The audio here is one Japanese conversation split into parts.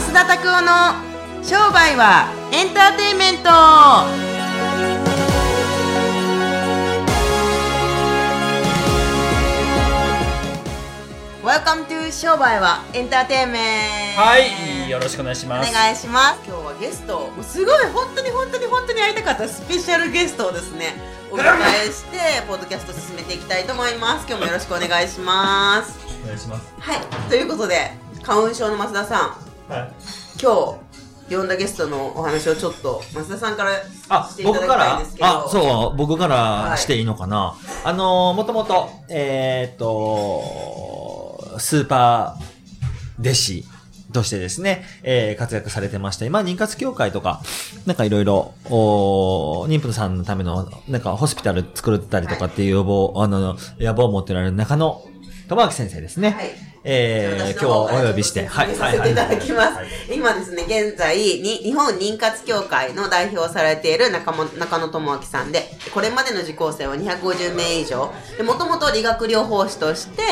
増田拓夫の商売はエンターテインメント。ワ e 商売はエンターテインメント。はい、よろしくお願いしおます。願いします。今日はゲスト。もうすごい本当に本当に本当に会いたかったスペシャルゲストをですねお迎えして ポッドキャスト進めていきたいと思います。今日もよろしくお願いします。お願いします。はいということで花粉症の増田さんはい。今日呼んだゲストのお話をちょっと増田さんからあし、ていただきたい僕からんですけどあ、そう、僕かはいらしていいのかな？あのー、もともと、えーっと、スーパー弟子としてですね、えー活躍されてまして、まあ、妊活協会とか、なんかいろいろ、お妊婦さんのための、なんかホスピタル作ったりとかっていう要望、あの、野望を持っておられる中野智明先生ですね。はいえー、今日お呼びして、はい、させていただきます。今ですね、現在に日本妊活協会の代表をされている中も中野智明さんで、これまでの受講生は250名以上。で、もともと理学療法士として、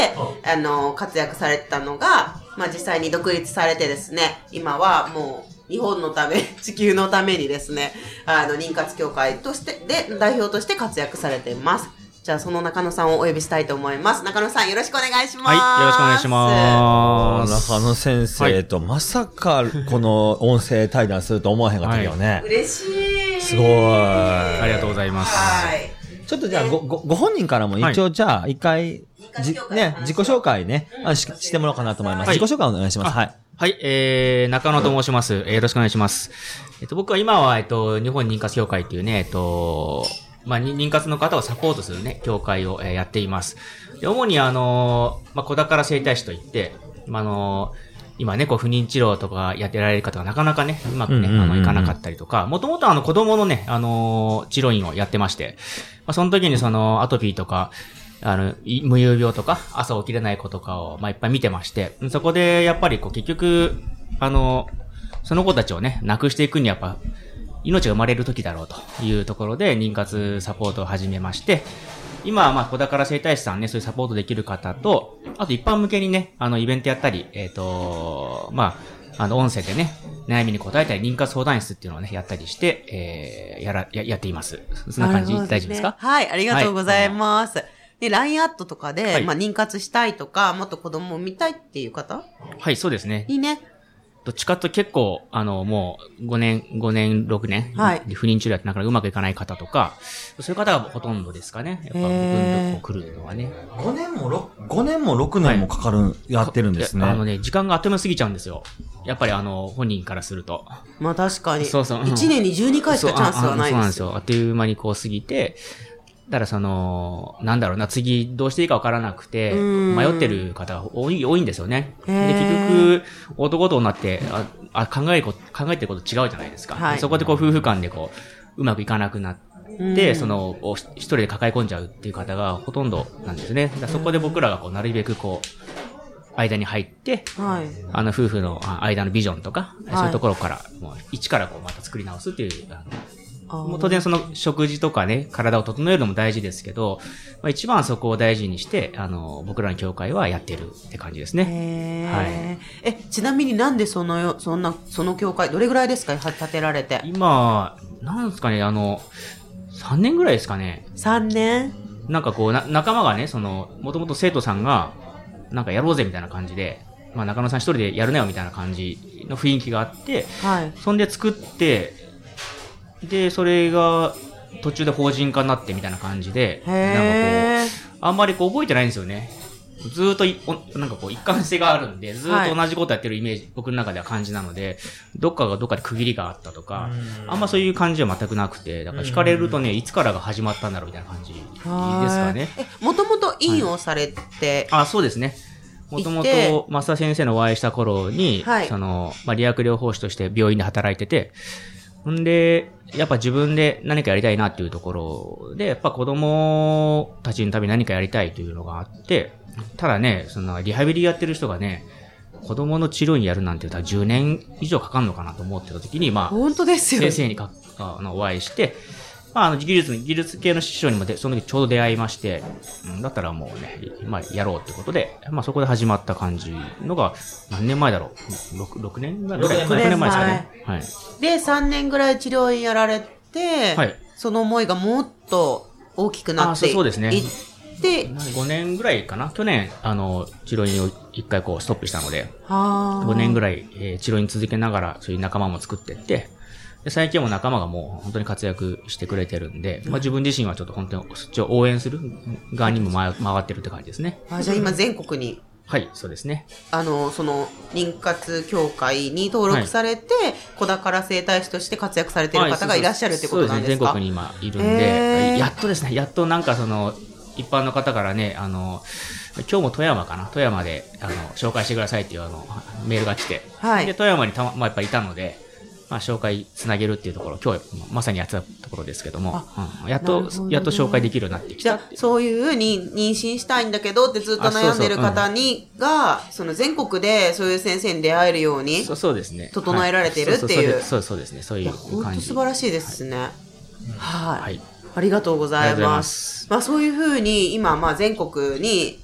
あの、活躍されてたのが、まあ実際に独立されてですね、今はもう、日本のため、地球のためにですね、あの、妊活協会として、で、代表として活躍されています。じゃあ、その中野さんをお呼びしたいと思います。中野さん、よろしくお願いします。はいよろしくお願いします中野先生と、まさかこの音声対談すると思わへんかったけどね。嬉しい。すごい。ありがとうございます。はい。ちょっとじゃあご、ご、ご本人からも一応じゃあ、一回、じね、自己紹介ね、あししてもらおうかなと思います。はい自己紹介お願いします。はい。はい、えー、中野と申します。えーよろしくお願いします。えっと、僕は今は、えっと、日本妊活協会っていうね、えっと、まあ、に妊活の方をサポートするね、協会を、えーやっています。で、主にあのーまあ、小宝整体師といって、まあ、あのー今ね、こう、不妊治療とかやってられる方がなかなかね、うまくね、あの、いかなかったりとか、もともとあの、子供のね、あのー治療院をやってまして、まあ、その時にその、アトピーとか、あの、い無遊病とか、朝起きれない子とかを、まあ、いっぱい見てまして、そこで、やっぱりこう、結局、あの、その子たちをね、亡くしていくにはやっぱ、命が生まれる時だろうというところで、妊活サポートを始めまして、今はまあ、小宝整体師さんね、そういうサポートできる方と、あと一般向けにね、あの、イベントやったり、えっ、と、まあ、あの、音声でね、悩みに答えたり、妊活相談室っていうのをね、やったりして、えー、やら、や、やっています。そんな感じ、なるほど大丈夫ですか？はい、ありがとうございます。で、LINE アットとかで、はいまあ、妊活したいとか、もっと子供を見たいっていう方？はい、そうですね。にね、どっちかと結構、あの、もう、5年、5年、6年、はい不妊治療やってなかなかうまくいかない方とか、そういう方がほとんどですかね。やっぱ、僕の来るのはね。5年も6、5年も6年もかかる、やってるんですね。あのね、時間があっという間に過ぎちゃうんですよ。やっぱりあの、本人からすると。まあ確かに、そうそううん1年に12回しかチャンスはないそうああそうなんでよ。ですすよ。あっという間にこう過ぎて、だからその、なんだろうな、次どうしていいかわからなくて、うん迷ってる方が多い、多いんですよね。で、結局、男となって、あ、あ考え考えてること違うじゃないですか。はいそこでこう夫婦間でこう、うまくいかなくなって、その、お一人で抱え込んじゃうっていう方がほとんどなんですね。そこで僕らがこう、なるべくこう、間に入って、はい。あの夫婦のあ間のビジョンとか、はいそういうところから、もう一からこうまた作り直すっていう、あのもう当然その食事とかね、体を整えるのも大事ですけど、まあ、一番そこを大事にして、あの、僕らの協会はやってるって感じですね。はいえ、ちなみになんでそのよ、そんな、その教会、どれぐらいですか？は建てられて。今、なんですかね、あの、3年ぐらいですかね。3年？なんかこう、な、仲間がね、その、もともと生徒さんが、なんかやろうぜみたいな感じで、まあ中野さん一人でやるなよみたいな感じの雰囲気があって、はい。そんで作って、で、それが途中で法人化になってみたいな感じで、なんかこ。う、あんまりこう覚えてないんですよね。ずーっとなんかこう一貫性があるんで、ずーっと同じことやってるイメージ、僕の中では感じなので、どっかがどっかで区切りがあったとか、あんまそういう感じは全くなくて、だから惹かれるとね、いつからが始まったんだろうみたいな感じですかね。え、もともと院をされて、あ、そうですね。もともと、増田先生のお会いした頃に、はいその、まあ、理学療法士として病院で働いてて、ほんで、やっぱ自分で何かやりたいなっていうところで、やっぱ子供たちのために何かやりたいというのがあって、ただね、その、リハビリやってる人がね、子供の治療院やるなんて言ったら10年以上かかるのかなと思ってた時に、まあ、本当ですよね先。生にかあのお会いして、ままあ、あの、技術の、技術系の師匠にもで、その時ちょうど出会いまして、うん、だったらもうね、まあ、やろうってことで、まあ、そこで始まった感じのが、何年前だろう ?6、6年ぐらい？前ですかね。はい。で、3年ぐらい治療院やられて、はいその思いがもっと大きくなっていあそうですねいって、5年ぐらいかな？去年、あの、治療院を一回こう、ストップしたので、は5年ぐらい。らい、えー治療院続けながら、そういう仲間も作ってって、で最近はもう仲間がもう本当に活躍してくれてるんで、まあ自分自身はちょっと本当にそっちを応援する側にも回回ってるって感じですね。あじゃあ今全国に、はい、そうですね。あの、その、妊活協会に登録されて、子宝整体師として活躍されている方がいらっしゃるってことなんですか？そうですね、全国に今いるんで、やっとですね、やっとなんかその、一般の方からね、あの、今日も富山かな？富山で、あの、紹介してくださいっていうあの、メールが来て、はい。で、富山にたま、まあ、やっぱいたので、まあ、紹介つなげるっていうところ、今日まさにやってたところですけども、うん、やっとねやっと紹介できるようになってきじゃあた。そういうに妊娠したいんだけどってずっと悩んでる方に、が、その全国でそういう先生に出会えるように、そうですね。整えられてるっていうはそうそうですね、そういう本感じ。当素晴らしいですね。はい。はい。ありがとうございま。すまあそういうふうに今、まあ全国に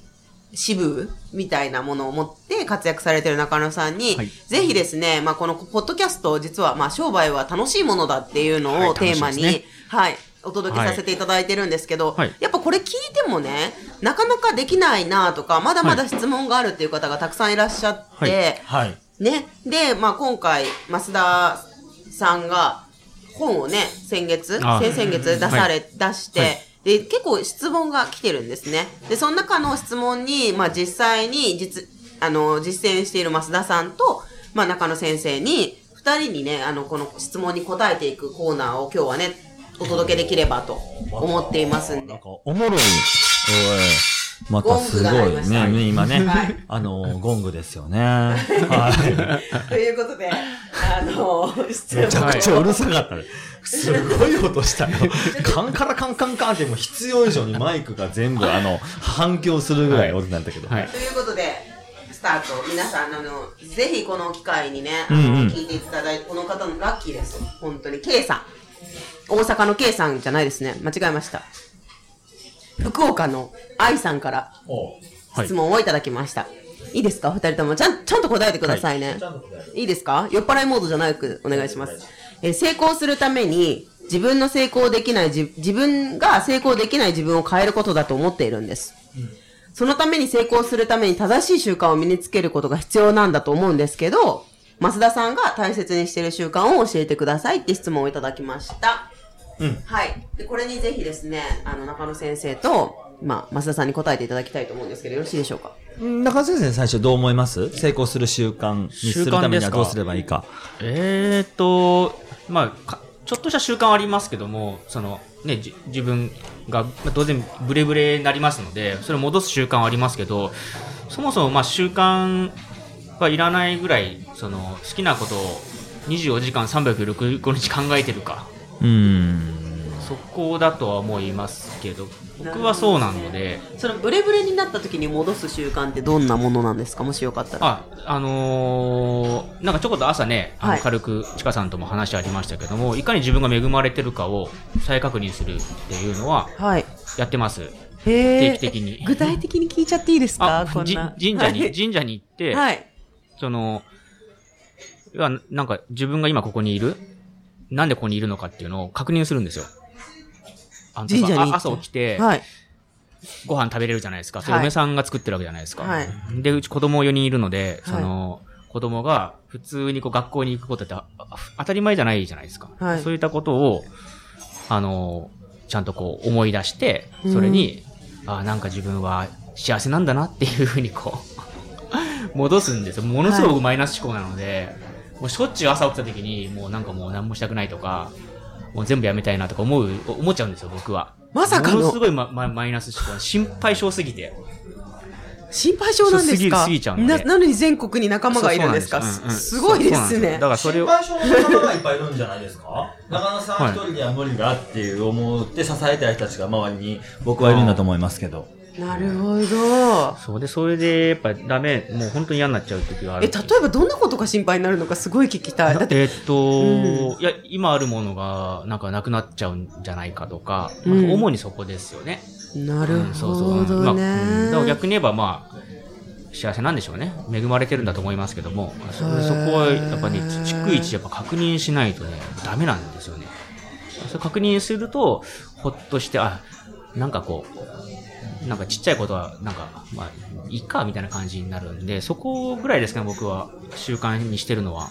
支部みたいなものを持って活躍されてる中野さんに、はい。ぜひですね、まあこのポッドキャスト実はまあ商売は楽しいものだっていうのはい。をテーマに、楽しいねはい、お届けさせていただいてるんですけど、はい。やっぱこれ聞いてもね、なかなかできないなとか、まだまだ質問があるっていう方がたくさんいらっしゃって。ね。で、まあ今回、増田さんが本をね、先月、あ先々月出され、出して、はいで、結構質問が来てるんですね。で、その中の質問に、まあ実際に実、あの、実践している増田さんと、まあ中野先生に、二人にね、あの、この質問に答えていくコーナーを今日はね、お届けできればと思っていますんでなんか。、おもろい。おい。またすごいしたね。今ねはい。あの、ゴングですよね。はということで、あの。めちゃ問くちゃうるさかったね。すごい音したよ。カンカラカンカンカンってもう必要以上にマイクが全部あの、反響するぐらい音なんだけど。はい。ということで、スタート。皆さん、あの、ぜひこの機会にね、あうんの、うん聞いていただいて、この方のラッキーです。本当に。K さん。大阪の K さんじゃないですね。間違えました。福岡の愛さんからはい質問をいただきました。いいですか？二人とも。ちゃん、ちゃんと答えてくださいね。いいですか？酔っ払いモードじゃなくお願いします。えー成功するために、自分の成功できない自、自分が成功できない自分を変えることだと思っているんです。そのために成功するために正しい習慣を身につけることが必要なんだと思うんですけど、増田さんが大切にしている習慣を教えてくださいって質問をいただきました。うんはい。で、これにぜひですね、あの、中野先生と、まあ、増田さんに答えていただきたいと思うんですけど、よろしいでしょうか？中先生最初どう思います？成功する習慣にするためにはどうすればいいか。えーと、まあか、ちょっとした習慣はありますけども、その、ね、じ自分が、まあ当然ブレブレになりますので、それを戻す習慣はありますけど、そもそもまあ習慣がいらないぐらい、その、好きなことを24時間365日考えてるか、うーん。そこだとは思いますけど、僕はそうなので、そのブレブレになった時に戻す習慣ってどんなものなんですか？もしよかったら。あ、あのーなんかちょこっと朝ね、あのはい軽く、ちかさんとも話ありましたけども、いかに自分が恵まれてるかを再確認するっていうのは、はい。やってます。へー定期的に具体的に聞いちゃっていいですか？あこんな。じ神社に、はい神社に行って、はい。その、いや、なんか自分が今ここにいるなんでここにいるのかっていうのを確認するんですよ。あの神社に朝起きて、はい。ご飯食べれるじゃないですか。嫁さんが作ってるわけじゃないですか。はいで、うち子供4人いるので、はいその、子供が普通にこう学校に行くことって当たり前じゃないじゃないですか。はいそういったことを、あの、ちゃんとこう思い出して、それに、あなんか自分は幸せなんだなっていうふうにこう、戻すんですよ。ものすごくマイナス思考なので、もうしょっちゅう朝起きた時に、もうなんかもう何もしたくないとか、もう全部やめたいなとか思う、思っちゃうんですよ、僕は。まさかのものすごいマママイナス思考。心配性すぎて。心配性なんですか？そう過ぎ過ぎちゃうのでな、なのに全国に仲間がいるんですか？すごいですねだ。からそれを、心配性の仲間がいっぱいいるんじゃないですか？中野さん一人では無理だっていう思って支えたい人たちが周りに僕はいるんだと思いますけど。なるほど。そうで、それで、やっぱダメ、もう本当に嫌になっちゃう時がある。え、例えばどんなことが心配になるのかすごい聞きたい。だって、えーっと、いや、今あるものが、なんかなくなっちゃうんじゃないかとか、まあうん主にそこですよね。なるうんそうほそううんまあどうんだからね。逆に言えば、まあ、幸せなんでしょうね。恵まれてるんだと思いますけども、そこはやっぱね、ち逐一やっぱ確認しないとね、ダメなんですよね。それ確認すると、ほっとして、あ、なんかこう、なんかちっちゃいことは、なんか、まあ、いいか、みたいな感じになるんで、そこぐらいですかね、僕は習慣にしてるのは。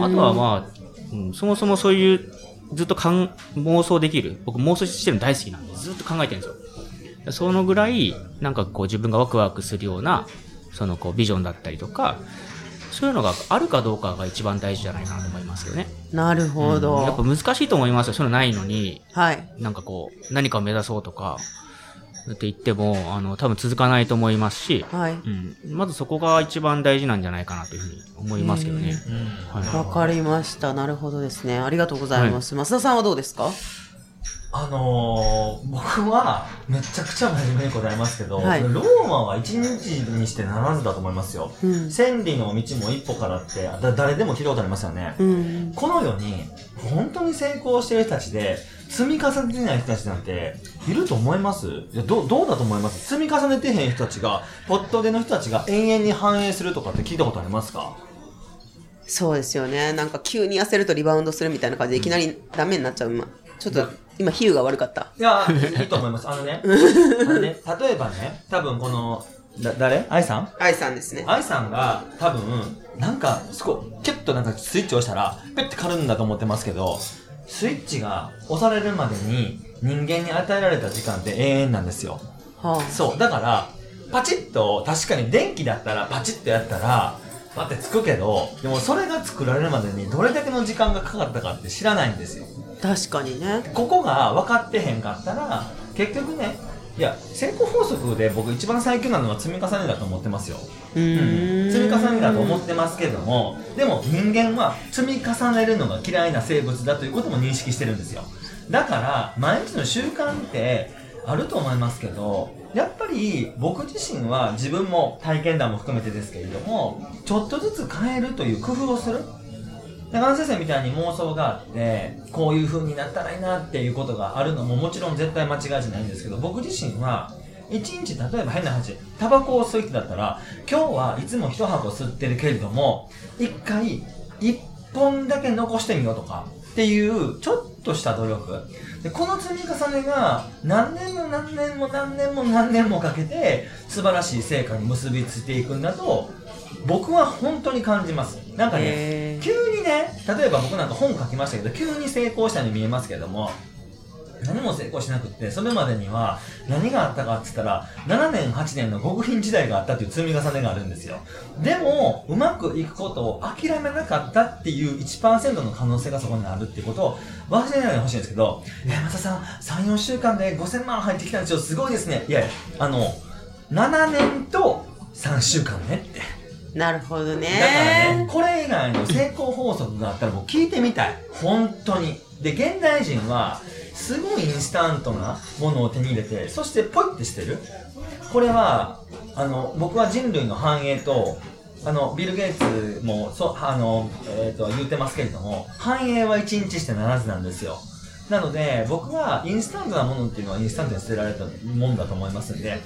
あとはまあ、うん、そもそもそういう、ずっとかん妄想できる。僕妄想してるの大好きなんで、ずっと考えてるんですよ。そのぐらい、なんかこう自分がワクワクするような、そのこうビジョンだったりとか、そういうのがあるかどうかが一番大事じゃないかなと思いますけどね。なるほど。うんやっぱ難しいと思いますよ。そういうのないのに、はい。なんかこう、何かを目指そうとか、って言っても、あの、多分続かないと思いますし、はい。うん。まずそこが一番大事なんじゃないかなというふうに思いますけどね。はい。わかりました。なるほどですね。ありがとうございます。増田さんはどうですか？あのー、僕はめちゃくちゃ真面目に答えますけど、はいローマは一日にしてならずだと思いますよ。うん。千里の道も一歩からってだ誰でも聞いたことありますよね。うん。この世に本当に成功してる人たちで積み重ねてない人たちなんていると思います？いやどどうだと思います？積み重ねてへん人たちがポットでの人たちが永遠に反映するとかって聞いたことありますか？そうですよね。なんか急に痩せるとリバウンドするみたいな感じでいきなりダメになっちゃう。今ちょっと今比喩が悪かった。いやいいと思いますあのねあのね例えばね多分このだ誰？愛さん？愛さんですね。愛さんが多分なんかすごいキュッとなんかスイッチを押したらペッて軽るんだと思ってますけどスイッチが押されるまでに人間に与えられた時間って永遠なんですよ。はそう。だからパチッと確かに電気だったらパチッとやったらパってつくけどでもそれが作られるまでにどれだけの時間がかかったかって知らないんですよ。あ、確かにね。ここが分かってへんかったら結局ねいや成功法則で僕一番最強なのは積み重ねだと思ってますよ。うーん。積み重ねだと思ってますけどもでも人間は積み重ねるのが嫌いな生物だということも認識してるんですよ。だから毎日の習慣ってあると思いますけどやっぱり僕自身は自分も体験談も含めてですけれどもちょっとずつ変えるという工夫をする中野先生みたいに妄想があってこういう風になったらいいなっていうことがあるのももちろん絶対間違いじゃないんですけど僕自身は一日例えば変な話タバコを吸う人だったら今日はいつも一箱吸ってるけれども一回一本だけ残してみようとかっていうちょっとした努力。でこの積み重ねが何年も何年も何年も何年もかけて素晴らしい成果に結びついていくんだと僕は本当に感じます。なんかね急にね例えば僕なんか本書きましたけど急に成功したように見えますけども何も成功しなくってそれまでには何があったかって言ったら7年8年の極貧時代があったっていう積み重ねがあるんですよ。でもうまくいくことを諦めなかったっていう1%の可能性がそこにあるっていうことを忘れないでほしいんですけど「え松田さん34週間で5000万入ってきたんですよ。すごいですね」いやいやあの7年と3週間ねってなるほどね。だからね、これ以外の成功法則があったらもう聞いてみたい。本当に。で、現代人は、すごいインスタントなものを手に入れて、そしてポイってしてる。これは、あの、僕は人類の繁栄と、あの、ビル・ゲイツも、そう、あの、えっ、と、言ってますけれども、繁栄は一日してならずなんですよ。なので、僕はインスタントなものっていうのはインスタントに捨てられたもんだと思いますんで、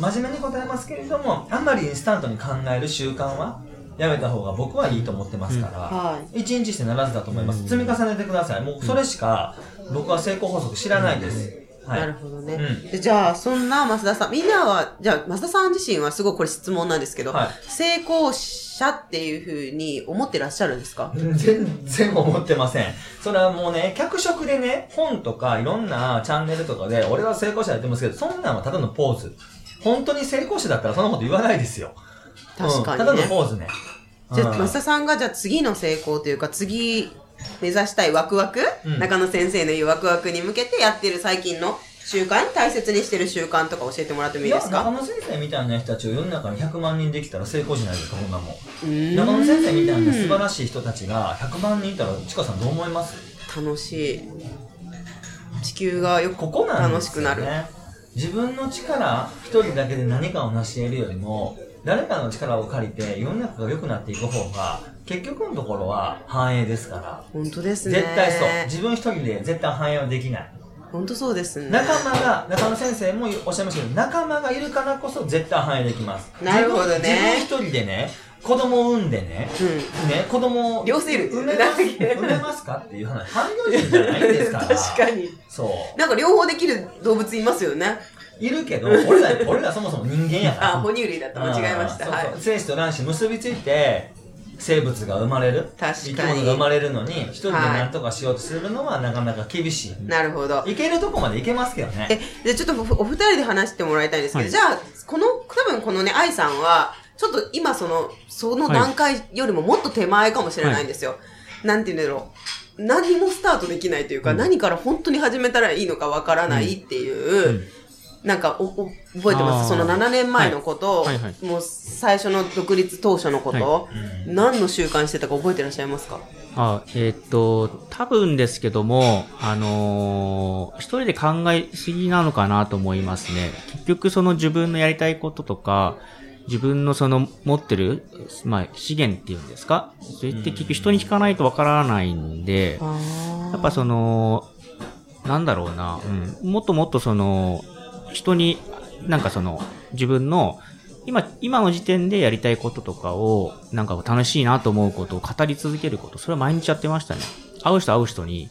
真面目に答えますけれども、あんまりインスタントに考える習慣はやめた方が僕はいいと思ってますから、はい。一日してならずだと思います。積み重ねてください。もうそれしか僕は成功法則知らないです。はい。なるほどね。うんでじゃあ、そんな増田さん、みんなは、じゃあ、増田さん自身はすごいこれ質問なんですけど、はい成功者っていうふうに思ってらっしゃるんですか？全然思ってません。それはもうね、脚色でね、本とかいろんなチャンネルとかで、俺は成功者やってますけど、そんなんはただのポーズ。本当に成功者だったらそんなこと言わないですよ。確かにねうんただのポーズね。じゃあ、うん増田さんが、じゃあ次の成功というか、次目指したいワクワク、うん中野先生の言うワクワクに向けてやってる最近の習慣、大切にしてる習慣とか教えてもらってもいいですか？や中野先生みたいな人たちを世の中に100万人できたら成功じゃないですか、こんなもん。中野先生みたいな素晴らしい人たちが100万人いたら、ちかさんどう思います？楽しい。地球がよくここなんで楽しくなすよねる。自分の力一人だけで何かを成し得るよりも誰かの力を借りて世の中が良くなっていく方が結局のところは繁栄ですから。本当ですね。絶対そう。自分一人で絶対繁栄はできない。本当そうですね。仲間が中野先生もおっしゃいましたけど仲間がいるからこそ絶対繁栄できます。なるほどね。自分自分一人でね子供を産んでねうん。ね、子供を両生類産めます 産めますかっていう話半業人じゃないんですから確かに。そうなんか両方できる動物いますよね。いるけど、俺ら、俺らそもそも人間やから。あ、哺乳類だった。間違えました。そうそう。精子と卵子結びついて、生物が生まれる。確かに生き物が生まれるのに、一人で何とかしようとするのはなかなか厳しい。なるほど。いけるとこまでいけますけどね。え、じゃあちょっとおお二人で話してもらいたいんですけど、はいじゃあ、この、多分このね、愛さんは、ちょっと今その、その段階よりももっと手前かもしれないんですよ。なんて言うんだろう。何もスタートできないというか、うん。何から本当に始めたらいいのかわからないっていう、うん。なんかおお覚えてます？その7年前のこと、はい。はいはい。もう最初の独立当初のこと、うん。何の習慣してたか覚えてらっしゃいますか？あえーっと、多分ですけども、あのー一人で考えすぎなのかなと思いますね。結局その自分のやりたいこととか、自分のその持ってる、まあ資源っていうんですか？それって結局人に聞かないとわからないんで、やっぱその、なんだろうな、うん、もっともっとその、人に、なんかその、自分の、今、今の時点でやりたいこととかを、なんか楽しいなと思うことを語り続けること、それは毎日やってましたね。会う人会う人に、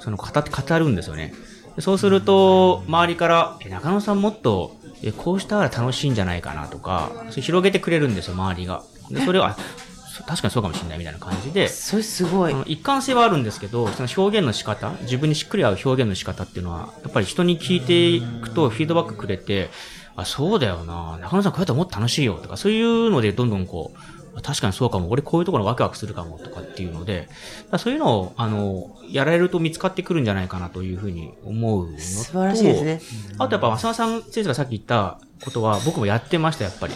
その語って語るんですよね。でそうすると、周りから、え、中野さんもっと、え、こうしたら楽しいんじゃないかなとか、それ広げてくれるんですよ、周りが。で、それを、あ、そ確かにそうかもしれないみたいな感じで、それすごい一貫性はあるんですけど、その表現の仕方、自分にしっくり合う表現の仕方っていうのは、やっぱり人に聞いていくとフィードバックくれて、あ、そうだよな、中野さんこうやったらもっと楽しいよとか、そういうのでどんどんこう、あ確かにそうかも、俺こういうところワクワクするかもとかっていうので、そういうのを、あの、やられると見つかってくるんじゃないかなというふうに思うのと、素晴らしいですね。あとやっぱ、浅野さん先生がさっき言ったことは、僕もやってました、やっぱり。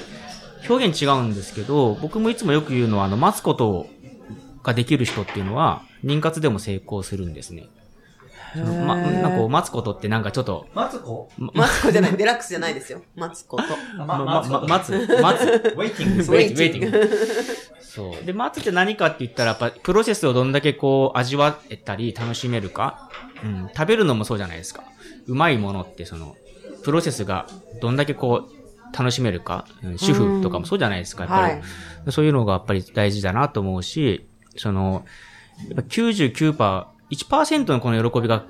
表現違うんですけど、僕もいつもよく言うのは、あの、待つことができる人っていうのは、妊活でも成功するんですね。ま、なんかこう、待つことってなんかちょっと、マツコま、マツコじゃない、デラックスじゃないですよ。マツコと。まま、待つ、待つ。ウェイティング。ウェイティング。そう。で、待つって何かって言ったら、やっぱ、プロセスをどんだけこう、味わえたり、楽しめるか。うん。食べるのもそうじゃないですか。うまいものって、その、プロセスがどんだけこう、楽しめるか。うん主婦とかもそうじゃないですか、やっぱり。はいそういうのがやっぱり大事だなと思うし、その、やっぱ99%、1%のこの喜びが、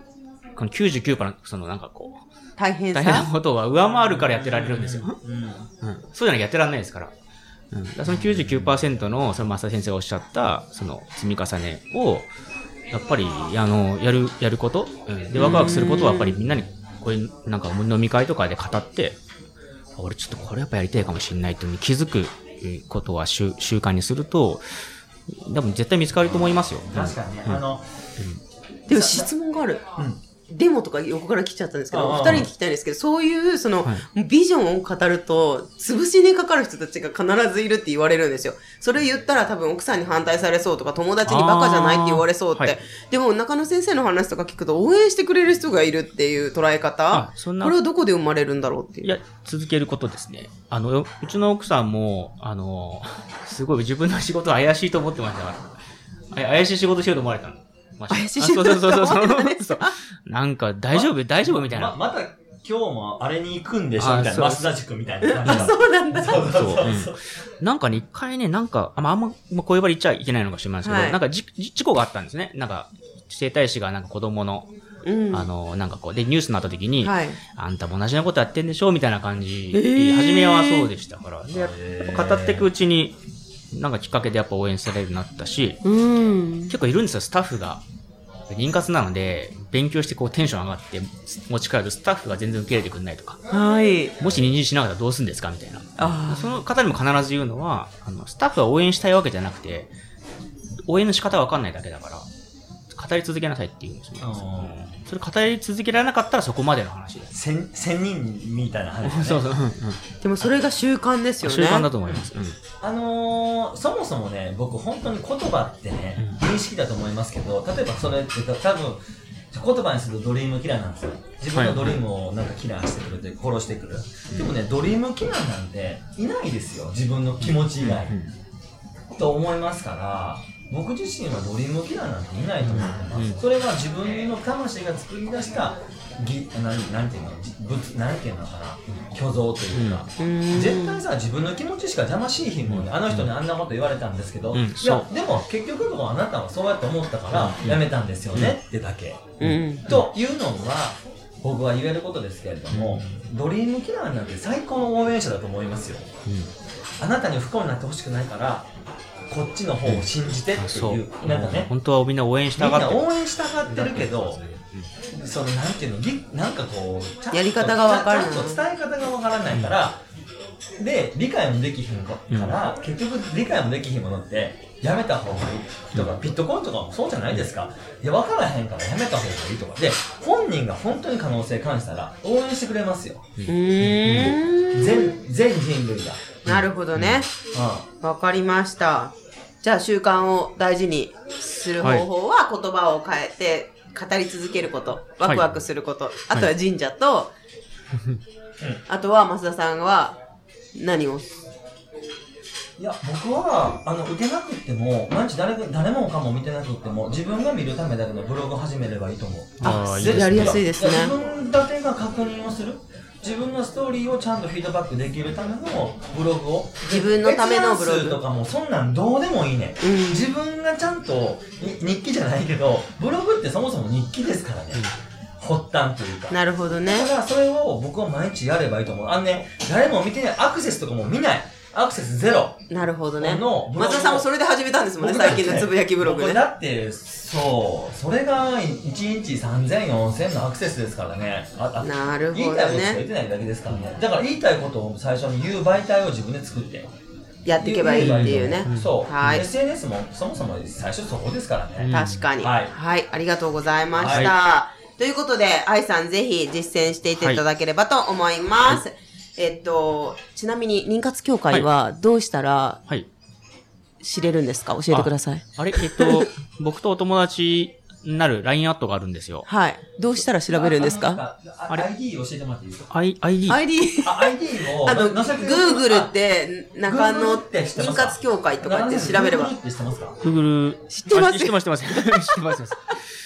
この99%の、そのなんかこう、大変さ？大変なことは上回るからやってられるんですよ。うん。うん、そうじゃなきゃやってらんないですから。うん、その99%の、その増田先生がおっしゃった、その積み重ねを、やっぱり、あの、やる、やること、うん、で、ワクワクすることはやっぱりみんなに、こういう、なんか飲み会とかで語って、あ俺ちょっとこれやっぱやりたいかもしれないっていうのに気づくえーことは習習慣にすると、多分絶対見つかると思いますよ。確かにね、うんあの、でも質問がある。うん。デモとか横から来ちゃったんですけど、お二人に聞きたいんですけど、そういう、その、はビジョンを語ると、潰しにかかる人たちが必ずいるって言われるんですよ。それ言ったら多分奥さんに反対されそうとか、友達にバカじゃないって言われそうって。はいでも中野先生の話とか聞くと、応援してくれる人がいるっていう捉え方これはどこで生まれるんだろうっていう。いや、続けることですね。あの、うちの奥さんも、あの、すごい自分の仕事怪しいと思ってましたから。あ怪しい仕事しようと思われたの。まあ怪しいそうそうそうそうそう。なんか、大丈夫？大丈夫みたいな。ままた今日もあれに行くんでしょ？あみたいな。増田塾みたいな感じの。そうなんだ。そうそうそう。なんかね、一回ね、なんか、あまあ、あんま、まあ、こういう場で言っちゃいけないのかもしれないですけど、はいなんかじ、じ事故があったんですね。なんか、生体師がなんか子供の、うん。あの、なんかこう、で、ニュースになった時に、はい。あんたも同じようなことやってんでしょ？みたいな感じ。えー初めはそうでしたから。で、語っていくうちに、なんかきっかけでやっぱ応援されるようになったし、うん。結構いるんですよ、スタッフが。妊活なので、勉強してこうテンション上がって持ち帰るとスタッフが全然受け入れてくれないとか、はい。もし妊娠しなかったらどうするんですかみたいな。あその方にも必ず言うのは、あの、スタッフは応援したいわけじゃなくて、応援の仕方がわかんないだけだから、語り続けなさいって言うんですよね。あうんそれ語り続けられなかったらそこまでの話です。千、千人みたいな話だね。そうそう、うんうん。あ。でもそれが習慣ですよね。習慣だと思います。うんあのー、そもそもね、僕本当に言葉ってね、認識だと思いますけど、例えばそれって多分、言葉にするとドリームキラーなんですよ。自分のドリームをなんかキラーしてくるというか殺してくる。でもね、ドリームキラーなんていないですよ。自分の気持ち以外。と思いますから、僕自身はドリームキラーなんていないと思ってます。うん。それは自分の魂が作り出したぎなんなんていうの？物なんていうのかな？虚像というか、うん。絶対さ自分の気持ちしか邪魔しいひんもん。ね、あの人にあんなこと言われたんですけど、うん。いやでも結局のあなたはそうやって思ったからうん。やめたんですよねってだけ、うん。というのは僕は言えることですけれども、ドリームキラーなんて最高の応援者だと思いますよ。あなたに不幸になってほしくないからこっちの方を信じてっていう、なんかね。本当はみんな応援したがってる。応援したがってるけど、そのなんていうのぎなんかこうやり方がわからないちゃんと伝え方がわからないから、で理解もできひんから、結局理解もできひんものってやめた方がいいとか、ビットコインとかもそうじゃないですか。いや分からへんからやめた方がいいとか。で本人が本当に可能性感じたら応援してくれますよ、全全人類が、なるほどね。うわかりました。じゃあ習慣を大事にする方法は言葉を変えて語り続けることワクワクすること、あとは神社と、あとは増田さんは何をん、いや僕はあの受けなくっても毎日誰が誰もかも見てなくっても自分が見るためだけのブログを始めればいいと思う。あーいいでやりやすいですね。や自分だけが確認をする。自分のストーリーをちゃんとフィードバックできるためのブログを。自分のためのブログ。とかもそんなんどうでもいいね、うん。自分がちゃんとに日記じゃないけどブログってそもそも日記ですからね、発端というか。なるほどね。だからそれを僕は毎日やればいいと思う。あのね誰も見てない。アクセスとかも見ないアクセスゼロ。なるほどね。の松田さんもそれで始めたんですもんね最近のつぶやきブログ僕ねだってそうそれが1日30004000のアクセスですからね。ああなるほど言いたいことしか言っねてないだけですからね。だから言いたいことを最初に言う媒体を自分で作って。やっていけばいいっていうね。そう、はい。SNS もそもそも最初そこですからね、うん確かに。はい。はい。ありがとうございました。ということで、愛さんぜひ実践していっていただければと思います。えっと、ちなみに、妊活協会はどうしたらはい。知れるんですか？教えてください。あれ？えっと、僕とお友達になる LINE アットがあるんですよ。はい。どうしたら調べるんですか？あれ？ID 教えてもらっていいですか I、ID? あ ID をあの、Google って、中野って妊活協会とかって調べれば Google っ。て知ってますか？Google。知ってます？あ知ってます、知ってます。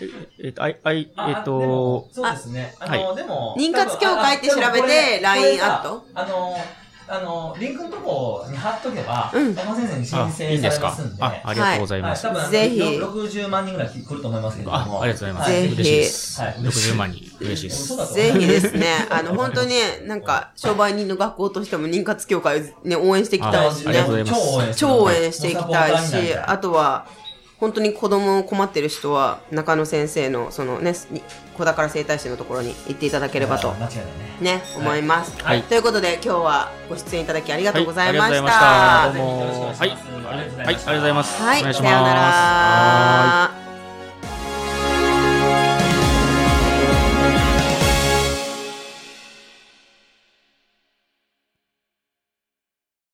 ええっと、I、I、あえっと、そうですね。あの、でも、妊活協会って調べて LINE アット？あの、あの、リンクのとこに貼っとけば、うん。玉先生に申あ、請いいんで。すかされますんで。あ、ありがとうございます。はい、多分ぜひ60万人ぐらい来ると思いますけれどあ、も。ありがとうございます。ぜひ。嬉しいです。はい。60万人、嬉しいです。ぜひですね、あの、本当に、なんか、商売人の学校としても妊活協会をね、応援していきたい。しね超応援超応援していきたい。し、あと、とは、本当に子供困ってる人は、中野先生の、そのね、に子宝整体師のところに行っていただければと、ね。ね、思います。はいということで、今日はご出演いただきありがとうございました。はいありがとうございましはい。はい、ありがとうございます。はい、さようなら。